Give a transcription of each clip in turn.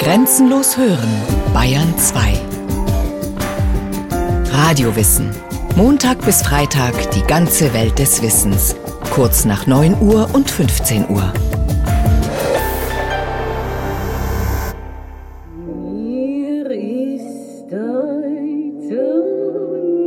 Grenzenlos hören, Bayern 2. Radiowissen. Montag bis Freitag die ganze Welt des Wissens. Kurz nach 9 Uhr und 15 Uhr. Mir ist heute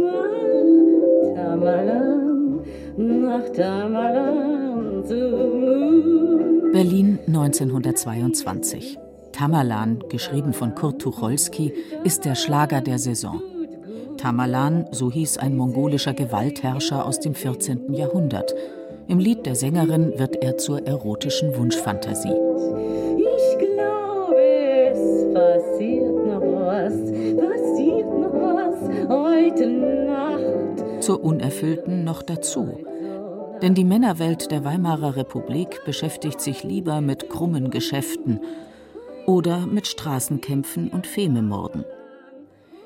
nach Tamalan, nach Tamalan zu Berlin 1922. Tamerlan, geschrieben von Kurt Tucholsky, ist der Schlager der Saison. Tamerlan, so hieß ein mongolischer Gewaltherrscher aus dem 14. Jahrhundert. Im Lied der Sängerin wird er zur erotischen Wunschfantasie. Ich glaube, es passiert noch was, passiert noch was heute Nacht. Zur unerfüllten noch dazu. Denn die Männerwelt der Weimarer Republik beschäftigt sich lieber mit krummen Geschäften oder mit Straßenkämpfen und Fememorden.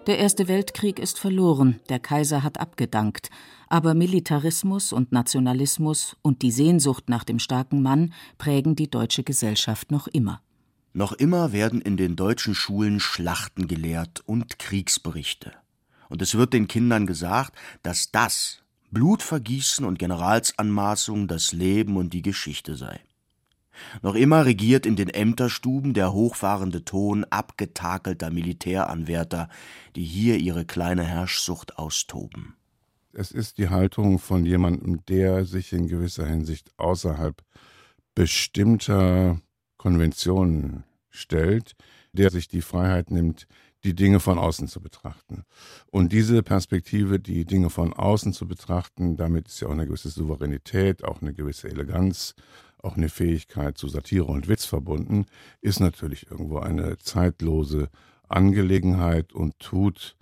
Der Erste Weltkrieg ist verloren, der Kaiser hat abgedankt, aber Militarismus und Nationalismus und die Sehnsucht nach dem starken Mann prägen die deutsche Gesellschaft noch immer. Noch immer werden in den deutschen Schulen Schlachten gelehrt und Kriegsberichte. Und es wird den Kindern gesagt, dass das Blutvergießen und Generalsanmaßung das Leben und die Geschichte sei. Noch immer regiert in den Ämterstuben der hochfahrende Ton abgetakelter Militäranwärter, die hier ihre kleine Herrschsucht austoben. Es ist die Haltung von jemandem, der sich in gewisser Hinsicht außerhalb bestimmter Konventionen stellt, der sich die Freiheit nimmt, die Dinge von außen zu betrachten. Und diese Perspektive, die Dinge von außen zu betrachten, damit ist ja auch eine gewisse Souveränität, auch eine gewisse Eleganz, auch eine Fähigkeit zu Satire und Witz verbunden, ist natürlich irgendwo eine zeitlose Angelegenheit und tut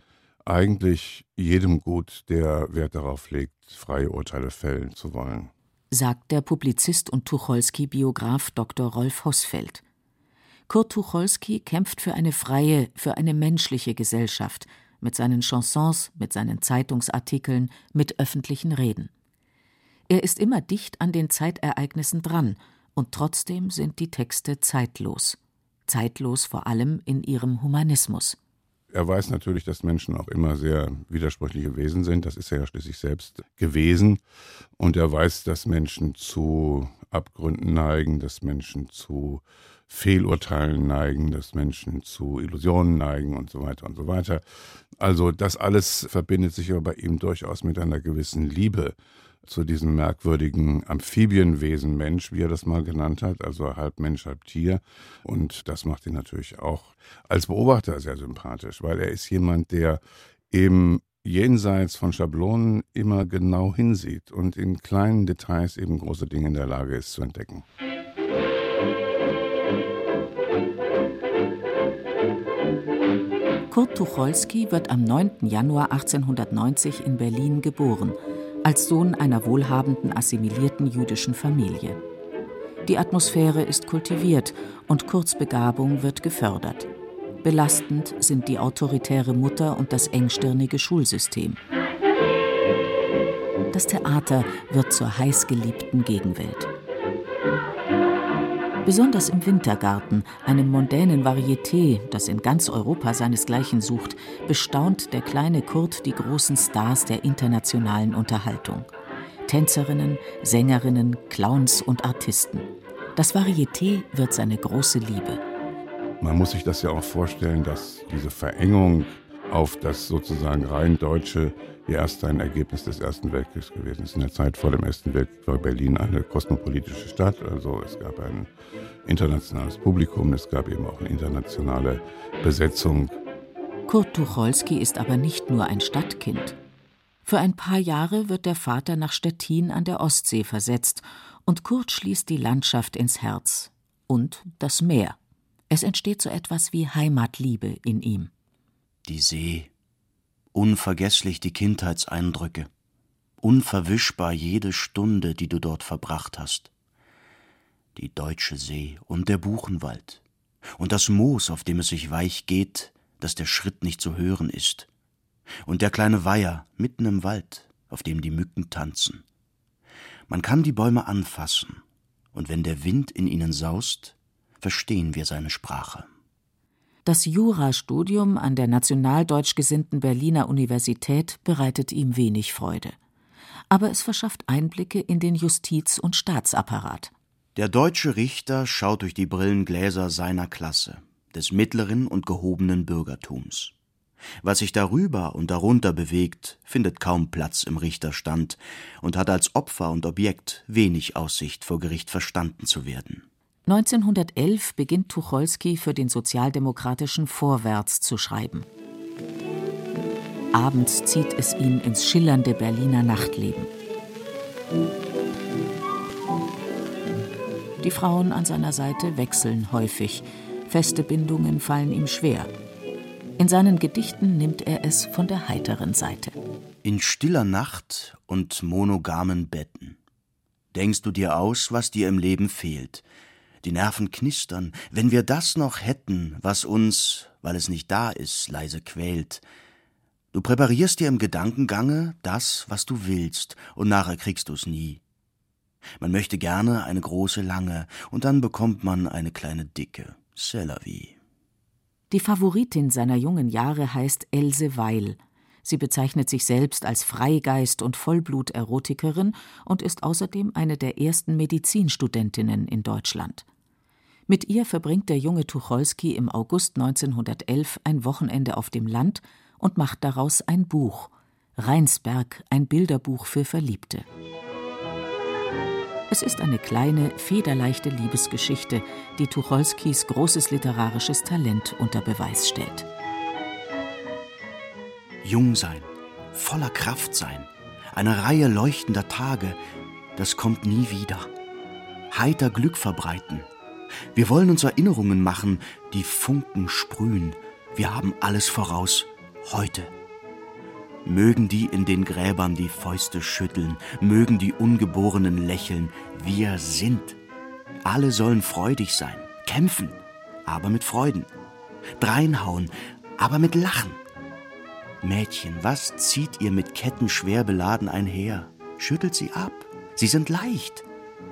eigentlich jedem gut, der Wert darauf legt, freie Urteile fällen zu wollen. Sagt der Publizist und Tucholsky-Biograf Dr. Rolf Hossfeld. Kurt Tucholsky kämpft für eine freie, für eine menschliche Gesellschaft, mit seinen Chansons, mit seinen Zeitungsartikeln, mit öffentlichen Reden. Er ist immer dicht an den Zeitereignissen dran, und trotzdem sind die Texte zeitlos. Zeitlos vor allem in ihrem Humanismus. Er weiß natürlich, dass Menschen auch immer sehr widersprüchliche Wesen sind. Das ist er ja schließlich selbst gewesen. Und er weiß, dass Menschen zu Abgründen neigen, dass Menschen zu Fehlurteilen neigen, dass Menschen zu Illusionen neigen und so weiter und so weiter. Also das alles verbindet sich aber bei ihm durchaus mit einer gewissen Liebe zu diesem merkwürdigen Amphibienwesen Mensch, wie er das mal genannt hat, also halb Mensch, halb Tier. Und das macht ihn natürlich auch als Beobachter sehr sympathisch, weil er ist jemand, der eben jenseits von Schablonen immer genau hinsieht und in kleinen Details eben große Dinge in der Lage ist zu entdecken. Kurt Tucholsky wird am 9. Januar 1890 in Berlin geboren, als Sohn einer wohlhabenden assimilierten jüdischen Familie. Die Atmosphäre ist kultiviert und Kurzbegabung wird gefördert. Belastend sind die autoritäre Mutter und das engstirnige Schulsystem. Das Theater wird zur heißgeliebten Gegenwelt. Besonders im Wintergarten, einem mondänen Varieté, das in ganz Europa seinesgleichen sucht, bestaunt der kleine Kurt die großen Stars der internationalen Unterhaltung. Tänzerinnen, Sängerinnen, Clowns und Artisten. Das Varieté wird seine große Liebe. Man muss sich das ja auch vorstellen, dass diese Verengung auf das sozusagen rein deutsche ja erst ein Ergebnis des Ersten Weltkriegs gewesen ist. In der Zeit vor dem Ersten Weltkrieg war Berlin eine kosmopolitische Stadt. Also es gab ein internationales Publikum, es gab eben auch eine internationale Besetzung. Kurt Tucholsky ist aber nicht nur ein Stadtkind. Für ein paar Jahre wird der Vater nach Stettin an der Ostsee versetzt und Kurt schließt die Landschaft ins Herz und das Meer. Es entsteht so etwas wie Heimatliebe in ihm. Die See, unvergesslich die Kindheitseindrücke, unverwischbar jede Stunde, die du dort verbracht hast. Die deutsche See und der Buchenwald und das Moos, auf dem es sich weich geht, dass der Schritt nicht zu hören ist, und der kleine Weiher mitten im Wald, auf dem die Mücken tanzen. Man kann die Bäume anfassen, und wenn der Wind in ihnen saust, verstehen wir seine Sprache. Das Jurastudium an der nationaldeutsch gesinnten Berliner Universität bereitet ihm wenig Freude. Aber es verschafft Einblicke in den Justiz- und Staatsapparat. Der deutsche Richter schaut durch die Brillengläser seiner Klasse, des mittleren und gehobenen Bürgertums. Was sich darüber und darunter bewegt, findet kaum Platz im Richterstand und hat als Opfer und Objekt wenig Aussicht, vor Gericht verstanden zu werden. 1911 beginnt Tucholsky für den sozialdemokratischen Vorwärts zu schreiben. Abends zieht es ihn ins schillernde Berliner Nachtleben. Die Frauen an seiner Seite wechseln häufig, feste Bindungen fallen ihm schwer. In seinen Gedichten nimmt er es von der heiteren Seite. In stiller Nacht und monogamen Betten. Denkst du dir aus, was dir im Leben fehlt? Die Nerven knistern, wenn wir das noch hätten, was uns, weil es nicht da ist, leise quält. Du präparierst dir im Gedankengange das, was du willst, und nachher kriegst du's nie. Man möchte gerne eine große lange, und dann bekommt man eine kleine dicke. C'est la vie. Die Favoritin seiner jungen Jahre heißt Else Weil. Sie bezeichnet sich selbst als Freigeist und Vollblut-Erotikerin und ist außerdem eine der ersten Medizinstudentinnen in Deutschland. Mit ihr verbringt der junge Tucholsky im August 1911 ein Wochenende auf dem Land und macht daraus ein Buch Rheinsberg, ein Bilderbuch für Verliebte. Es ist eine kleine, federleichte Liebesgeschichte, die Tucholskys großes literarisches Talent unter Beweis stellt. Jung sein, voller Kraft sein, eine Reihe leuchtender Tage, das kommt nie wieder. Heiter Glück verbreiten. Wir wollen uns Erinnerungen machen, die Funken sprühen. Wir haben alles voraus, heute. Mögen die in den Gräbern die Fäuste schütteln, mögen die Ungeborenen lächeln, wir sind. Alle sollen freudig sein, kämpfen, aber mit Freuden. Dreinhauen, aber mit Lachen. Mädchen, was zieht ihr mit Ketten schwer beladen einher? Schüttelt sie ab. Sie sind leicht.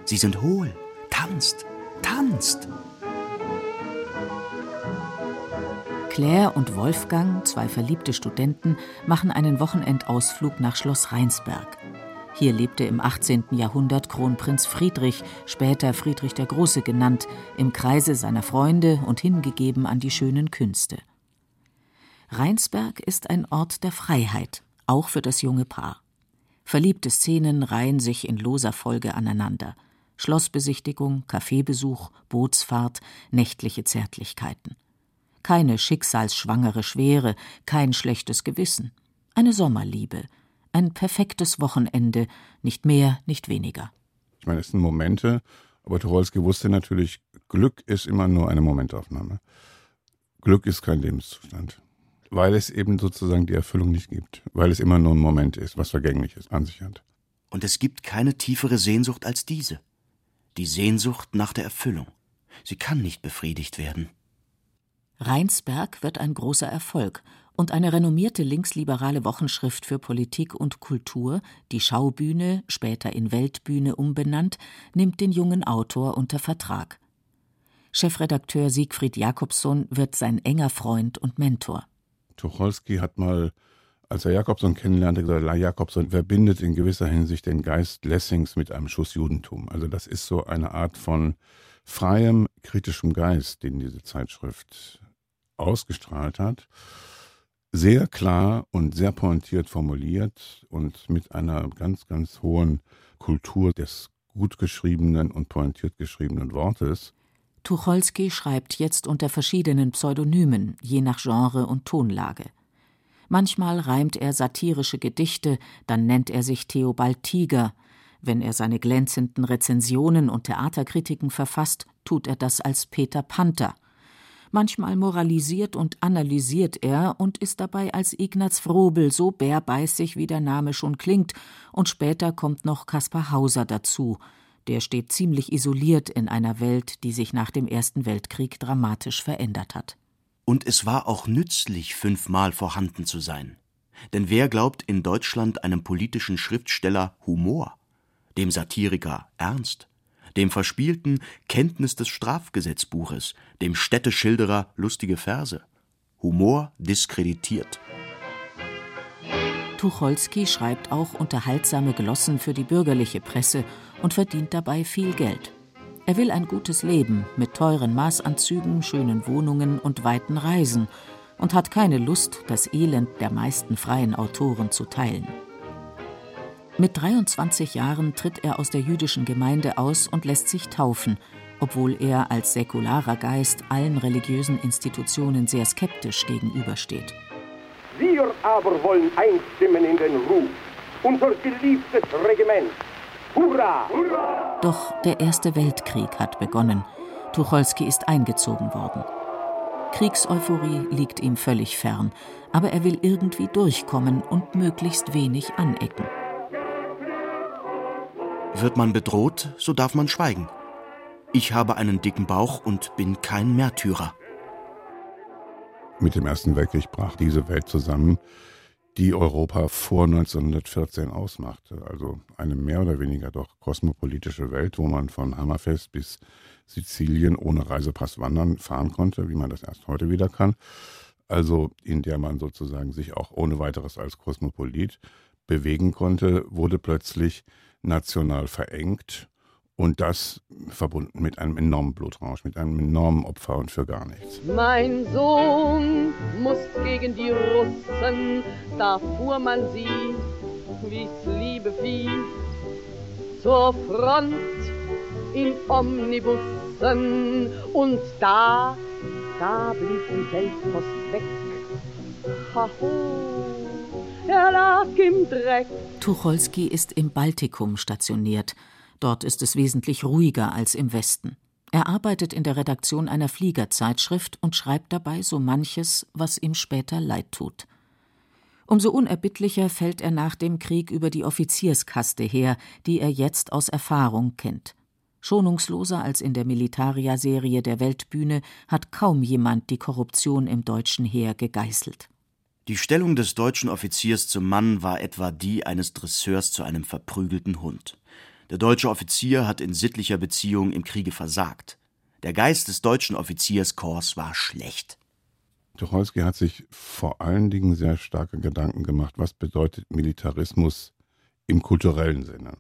Sie sind hohl. Tanzt, tanzt. Claire und Wolfgang, zwei verliebte Studenten, machen einen Wochenendausflug nach Schloss Rheinsberg. Hier lebte im 18. Jahrhundert Kronprinz Friedrich, später Friedrich der Große genannt, im Kreise seiner Freunde und hingegeben an die schönen Künste. Rheinsberg ist ein Ort der Freiheit, auch für das junge Paar. Verliebte Szenen reihen sich in loser Folge aneinander. Schlossbesichtigung, Kaffeebesuch, Bootsfahrt, nächtliche Zärtlichkeiten keine schicksalsschwangere Schwere, kein schlechtes Gewissen. Eine Sommerliebe, ein perfektes Wochenende, nicht mehr, nicht weniger. Ich meine, es sind Momente, aber Tucholsky wusste natürlich, Glück ist immer nur eine Momentaufnahme. Glück ist kein Lebenszustand. Weil es eben sozusagen die Erfüllung nicht gibt. Weil es immer nur ein Moment ist, was Vergängliches an sich hat. Und es gibt keine tiefere Sehnsucht als diese. Die Sehnsucht nach der Erfüllung. Sie kann nicht befriedigt werden. Rheinsberg wird ein großer Erfolg und eine renommierte linksliberale Wochenschrift für Politik und Kultur, die Schaubühne, später in Weltbühne umbenannt, nimmt den jungen Autor unter Vertrag. Chefredakteur Siegfried Jakobson wird sein enger Freund und Mentor. Tucholsky hat mal, als er Jakobson kennenlernte, gesagt, Jakobson verbindet in gewisser Hinsicht den Geist Lessings mit einem Schuss Judentum. Also das ist so eine Art von freiem, kritischem Geist, den diese Zeitschrift ausgestrahlt hat, sehr klar und sehr pointiert formuliert und mit einer ganz, ganz hohen Kultur des gut geschriebenen und pointiert geschriebenen Wortes. Tucholsky schreibt jetzt unter verschiedenen Pseudonymen, je nach Genre und Tonlage. Manchmal reimt er satirische Gedichte, dann nennt er sich Theobald Tiger. Wenn er seine glänzenden Rezensionen und Theaterkritiken verfasst, tut er das als Peter Panther. Manchmal moralisiert und analysiert er und ist dabei als Ignaz Frobel so bärbeißig, wie der Name schon klingt, und später kommt noch Kaspar Hauser dazu. Der steht ziemlich isoliert in einer Welt, die sich nach dem Ersten Weltkrieg dramatisch verändert hat. Und es war auch nützlich, fünfmal vorhanden zu sein. Denn wer glaubt in Deutschland einem politischen Schriftsteller Humor, dem Satiriker Ernst, dem verspielten Kenntnis des Strafgesetzbuches, dem Städteschilderer lustige Verse. Humor diskreditiert. Tucholsky schreibt auch unterhaltsame Glossen für die bürgerliche Presse und verdient dabei viel Geld. Er will ein gutes Leben mit teuren Maßanzügen, schönen Wohnungen und weiten Reisen und hat keine Lust, das Elend der meisten freien Autoren zu teilen. Mit 23 Jahren tritt er aus der jüdischen Gemeinde aus und lässt sich taufen, obwohl er als säkularer Geist allen religiösen Institutionen sehr skeptisch gegenübersteht. Wir aber wollen einstimmen in den Ruf, unser geliebtes Regiment. Hurra! Hurra! Doch der Erste Weltkrieg hat begonnen. Tucholsky ist eingezogen worden. Kriegseuphorie liegt ihm völlig fern, aber er will irgendwie durchkommen und möglichst wenig anecken. Wird man bedroht, so darf man schweigen. Ich habe einen dicken Bauch und bin kein Märtyrer. Mit dem Ersten Weltkrieg brach diese Welt zusammen, die Europa vor 1914 ausmachte. Also eine mehr oder weniger doch kosmopolitische Welt, wo man von Hammerfest bis Sizilien ohne Reisepass wandern fahren konnte, wie man das erst heute wieder kann. Also in der man sozusagen sich auch ohne weiteres als Kosmopolit bewegen konnte, wurde plötzlich national verengt und das verbunden mit einem enormen Blutrausch, mit einem enormen Opfer und für gar nichts. Mein Sohn muss gegen die Russen, da fuhr man sie, wie's liebe Vieh, zur Front in Omnibussen und da, da blieb die Weltpost weg. Haho, er lag im Dreck. Tucholsky ist im Baltikum stationiert. Dort ist es wesentlich ruhiger als im Westen. Er arbeitet in der Redaktion einer Fliegerzeitschrift und schreibt dabei so manches, was ihm später leid tut. Umso unerbittlicher fällt er nach dem Krieg über die Offizierskaste her, die er jetzt aus Erfahrung kennt. Schonungsloser als in der Militaria-Serie der Weltbühne hat kaum jemand die Korruption im deutschen Heer gegeißelt. Die Stellung des deutschen Offiziers zum Mann war etwa die eines Dresseurs zu einem verprügelten Hund. Der deutsche Offizier hat in sittlicher Beziehung im Kriege versagt. Der Geist des deutschen Offizierskorps war schlecht. Tucholsky hat sich vor allen Dingen sehr starke Gedanken gemacht, was bedeutet Militarismus im kulturellen Sinne.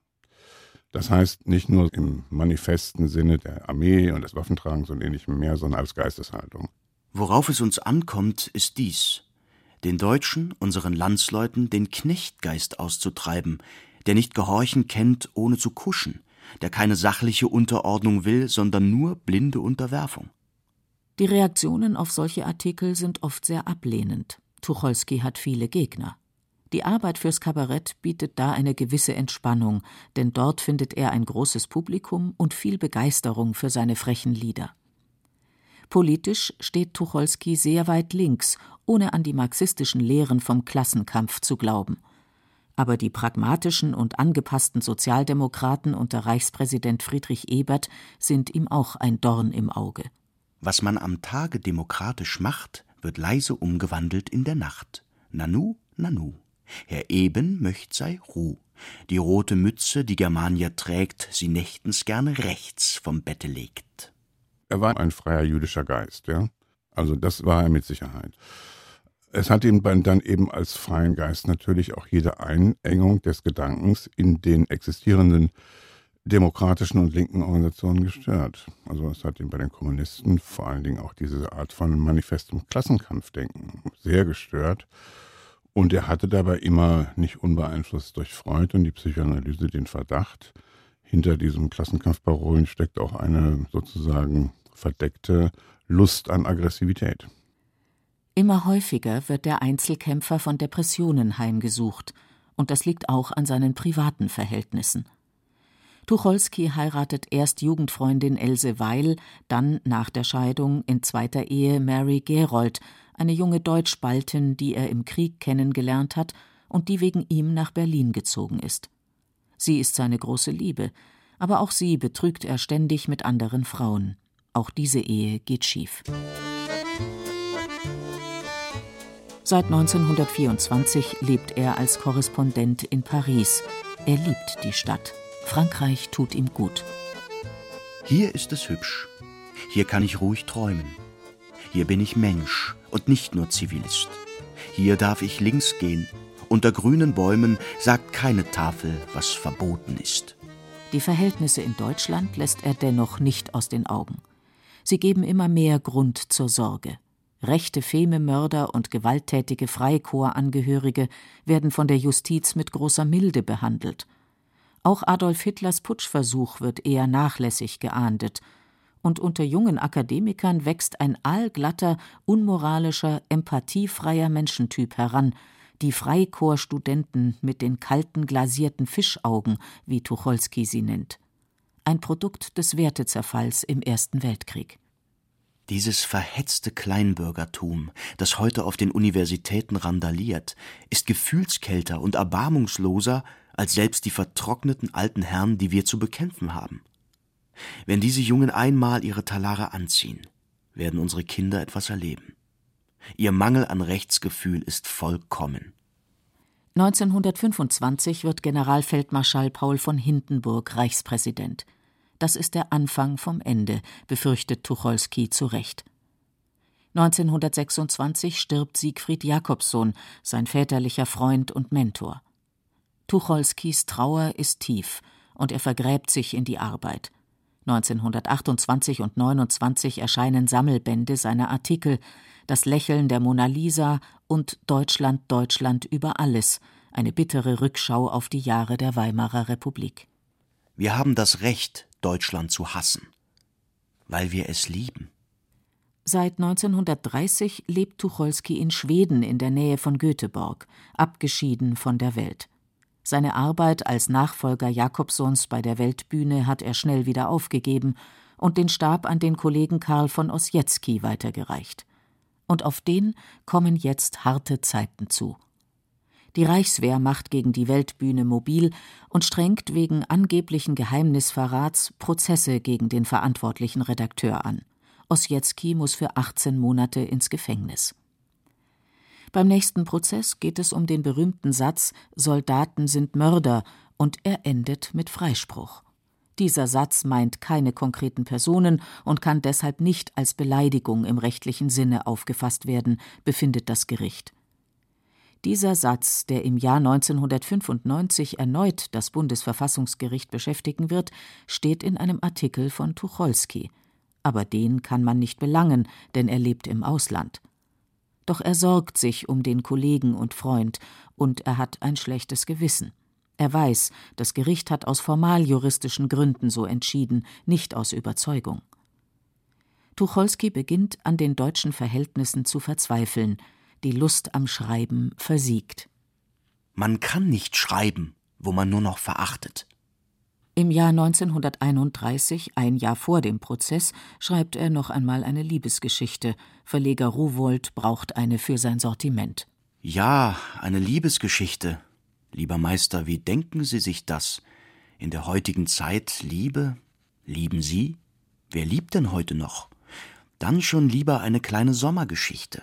Das heißt nicht nur im manifesten Sinne der Armee und des Waffentragens und ähnlichem mehr, sondern als Geisteshaltung. Worauf es uns ankommt, ist dies: den Deutschen, unseren Landsleuten, den Knechtgeist auszutreiben, der nicht Gehorchen kennt, ohne zu kuschen, der keine sachliche Unterordnung will, sondern nur blinde Unterwerfung. Die Reaktionen auf solche Artikel sind oft sehr ablehnend. Tucholsky hat viele Gegner. Die Arbeit fürs Kabarett bietet da eine gewisse Entspannung, denn dort findet er ein großes Publikum und viel Begeisterung für seine frechen Lieder. Politisch steht Tucholsky sehr weit links, ohne an die marxistischen Lehren vom Klassenkampf zu glauben. Aber die pragmatischen und angepassten Sozialdemokraten unter Reichspräsident Friedrich Ebert sind ihm auch ein Dorn im Auge. Was man am Tage demokratisch macht, wird leise umgewandelt in der Nacht. Nanu, nanu. Herr Eben möcht sei Ruh. Die rote Mütze, die Germania trägt, sie nächtens gerne rechts vom Bette legt. Er war ein freier jüdischer Geist, ja. Also das war er mit Sicherheit. Es hat ihn dann eben als freien Geist natürlich auch jede Einengung des Gedankens in den existierenden demokratischen und linken Organisationen gestört. Also es hat ihn bei den Kommunisten vor allen Dingen auch diese Art von manifestem Klassenkampfdenken sehr gestört. Und er hatte dabei immer nicht unbeeinflusst durch Freud und die Psychoanalyse den Verdacht, hinter diesem Klassenkampfparolen steckt auch eine sozusagen verdeckte Lust an Aggressivität. Immer häufiger wird der Einzelkämpfer von Depressionen heimgesucht, und das liegt auch an seinen privaten Verhältnissen. Tucholsky heiratet erst Jugendfreundin Else Weil, dann nach der Scheidung in zweiter Ehe Mary Gerold, eine junge Deutschbaltin, die er im Krieg kennengelernt hat und die wegen ihm nach Berlin gezogen ist. Sie ist seine große Liebe, aber auch sie betrügt er ständig mit anderen Frauen. Auch diese Ehe geht schief. Seit 1924 lebt er als Korrespondent in Paris. Er liebt die Stadt. Frankreich tut ihm gut. Hier ist es hübsch. Hier kann ich ruhig träumen. Hier bin ich Mensch und nicht nur Zivilist. Hier darf ich links gehen. Unter grünen Bäumen sagt keine Tafel, was verboten ist. Die Verhältnisse in Deutschland lässt er dennoch nicht aus den Augen. Sie geben immer mehr Grund zur Sorge. Rechte Fememörder und gewalttätige Freikorpsangehörige werden von der Justiz mit großer Milde behandelt. Auch Adolf Hitlers Putschversuch wird eher nachlässig geahndet. Und unter jungen Akademikern wächst ein allglatter, unmoralischer, empathiefreier Menschentyp heran, die Freikorpsstudenten mit den kalten, glasierten Fischaugen, wie Tucholsky sie nennt. Ein Produkt des Wertezerfalls im Ersten Weltkrieg. Dieses verhetzte Kleinbürgertum, das heute auf den Universitäten randaliert, ist gefühlskälter und erbarmungsloser als selbst die vertrockneten alten Herren, die wir zu bekämpfen haben. Wenn diese Jungen einmal ihre Talare anziehen, werden unsere Kinder etwas erleben. Ihr Mangel an Rechtsgefühl ist vollkommen. 1925 wird Generalfeldmarschall Paul von Hindenburg Reichspräsident. Das ist der Anfang vom Ende, befürchtet Tucholsky zu Recht. 1926 stirbt Siegfried Jakobsohn, sein väterlicher Freund und Mentor. Tucholskys Trauer ist tief und er vergräbt sich in die Arbeit. 1928 und 29 erscheinen Sammelbände seiner Artikel Das Lächeln der Mona Lisa und Deutschland, Deutschland über alles, eine bittere Rückschau auf die Jahre der Weimarer Republik. Wir haben das Recht, Deutschland zu hassen, weil wir es lieben. Seit 1930 lebt Tucholsky in Schweden in der Nähe von Göteborg, abgeschieden von der Welt. Seine Arbeit als Nachfolger Jakobsons bei der Weltbühne hat er schnell wieder aufgegeben und den Stab an den Kollegen Karl von Ossietzky weitergereicht. Und auf den kommen jetzt harte Zeiten zu. Die Reichswehr macht gegen die Weltbühne mobil und strengt wegen angeblichen Geheimnisverrats Prozesse gegen den verantwortlichen Redakteur an. Ossietzky muss für 18 Monate ins Gefängnis. Beim nächsten Prozess geht es um den berühmten Satz Soldaten sind Mörder und er endet mit Freispruch. Dieser Satz meint keine konkreten Personen und kann deshalb nicht als Beleidigung im rechtlichen Sinne aufgefasst werden, befindet das Gericht. Dieser Satz, der im Jahr 1995 erneut das Bundesverfassungsgericht beschäftigen wird, steht in einem Artikel von Tucholsky. Aber den kann man nicht belangen, denn er lebt im Ausland. Doch er sorgt sich um den Kollegen und Freund, und er hat ein schlechtes Gewissen. Er weiß, das Gericht hat aus formaljuristischen Gründen so entschieden, nicht aus Überzeugung. Tucholsky beginnt an den deutschen Verhältnissen zu verzweifeln, die Lust am Schreiben versiegt. Man kann nicht schreiben, wo man nur noch verachtet. Im Jahr 1931, ein Jahr vor dem Prozess, schreibt er noch einmal eine Liebesgeschichte. Verleger Ruwold braucht eine für sein Sortiment. Ja, eine Liebesgeschichte. Lieber Meister, wie denken Sie sich das? In der heutigen Zeit Liebe? Lieben Sie? Wer liebt denn heute noch? Dann schon lieber eine kleine Sommergeschichte.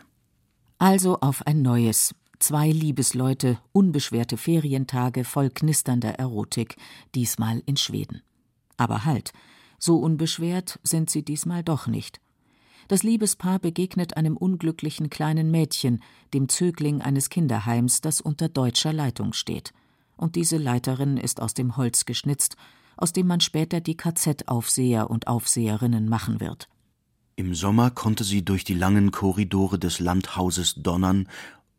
Also auf ein neues. Zwei Liebesleute, unbeschwerte Ferientage voll knisternder Erotik, diesmal in Schweden. Aber halt, so unbeschwert sind sie diesmal doch nicht. Das Liebespaar begegnet einem unglücklichen kleinen Mädchen, dem Zögling eines Kinderheims, das unter deutscher Leitung steht. Und diese Leiterin ist aus dem Holz geschnitzt, aus dem man später die KZ-Aufseher und Aufseherinnen machen wird. Im Sommer konnte sie durch die langen Korridore des Landhauses donnern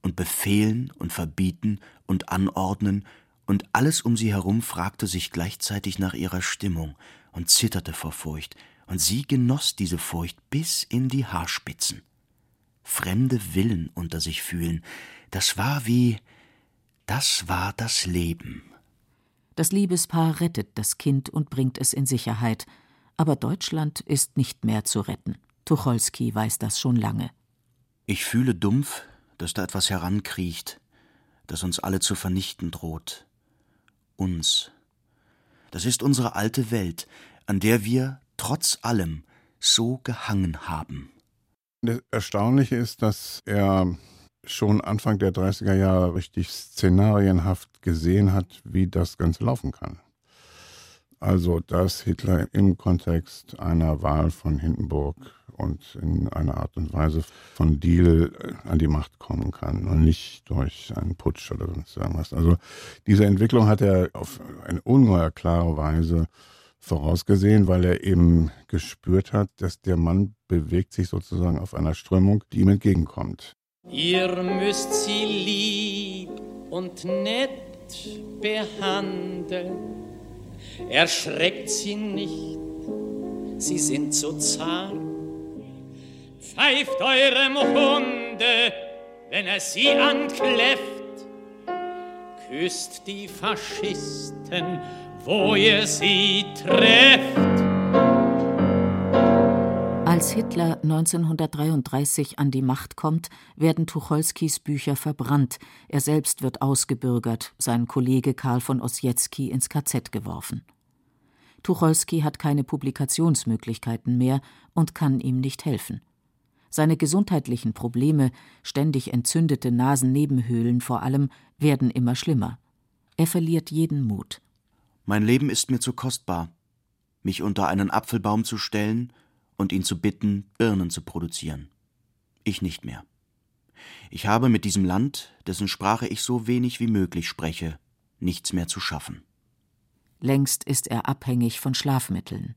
und befehlen und verbieten und anordnen, und alles um sie herum fragte sich gleichzeitig nach ihrer Stimmung und zitterte vor Furcht, und sie genoss diese Furcht bis in die Haarspitzen. Fremde Willen unter sich fühlen, das war wie das war das Leben. Das Liebespaar rettet das Kind und bringt es in Sicherheit, aber Deutschland ist nicht mehr zu retten. Tucholsky weiß das schon lange. Ich fühle dumpf, dass da etwas herankriecht, das uns alle zu vernichten droht. Uns. Das ist unsere alte Welt, an der wir trotz allem so gehangen haben. Das Erstaunliche ist, dass er schon Anfang der 30er Jahre richtig szenarienhaft gesehen hat, wie das Ganze laufen kann. Also, dass Hitler im Kontext einer Wahl von Hindenburg und in einer Art und Weise von Deal äh, an die Macht kommen kann und nicht durch einen Putsch oder sonst irgendwas. Also diese Entwicklung hat er auf eine ungeheuer klare Weise vorausgesehen, weil er eben gespürt hat, dass der Mann bewegt sich sozusagen auf einer Strömung, die ihm entgegenkommt. Ihr müsst sie lieb und nett behandeln, erschreckt sie nicht, sie sind so zart. Pfeift eurem Hunde, wenn er sie ankläfft, küsst die Faschisten wo ihr sie trefft. Als Hitler 1933 an die Macht kommt, werden Tucholskis Bücher verbrannt, er selbst wird ausgebürgert, sein Kollege Karl von Ossietzky ins KZ geworfen. Tucholsky hat keine Publikationsmöglichkeiten mehr und kann ihm nicht helfen. Seine gesundheitlichen Probleme, ständig entzündete Nasennebenhöhlen vor allem, werden immer schlimmer. Er verliert jeden Mut. Mein Leben ist mir zu kostbar, mich unter einen Apfelbaum zu stellen und ihn zu bitten, Birnen zu produzieren. Ich nicht mehr. Ich habe mit diesem Land, dessen Sprache ich so wenig wie möglich spreche, nichts mehr zu schaffen. Längst ist er abhängig von Schlafmitteln.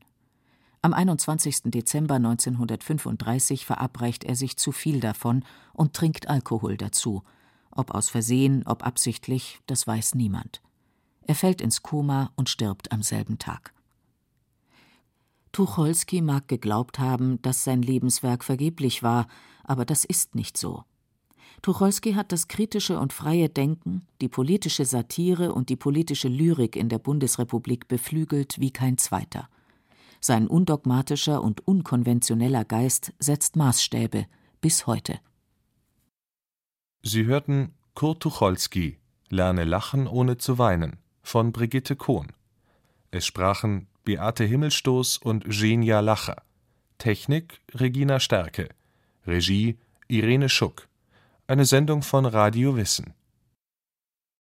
Am 21. Dezember 1935 verabreicht er sich zu viel davon und trinkt Alkohol dazu. Ob aus Versehen, ob absichtlich, das weiß niemand. Er fällt ins Koma und stirbt am selben Tag. Tucholsky mag geglaubt haben, dass sein Lebenswerk vergeblich war, aber das ist nicht so. Tucholsky hat das kritische und freie Denken, die politische Satire und die politische Lyrik in der Bundesrepublik beflügelt wie kein zweiter. Sein undogmatischer und unkonventioneller Geist setzt Maßstäbe bis heute. Sie hörten Kurt Tucholsky Lerne lachen ohne zu weinen von Brigitte Kohn. Es sprachen Beate Himmelstoß und Genia Lacher. Technik Regina Stärke. Regie Irene Schuck. Eine Sendung von Radio Wissen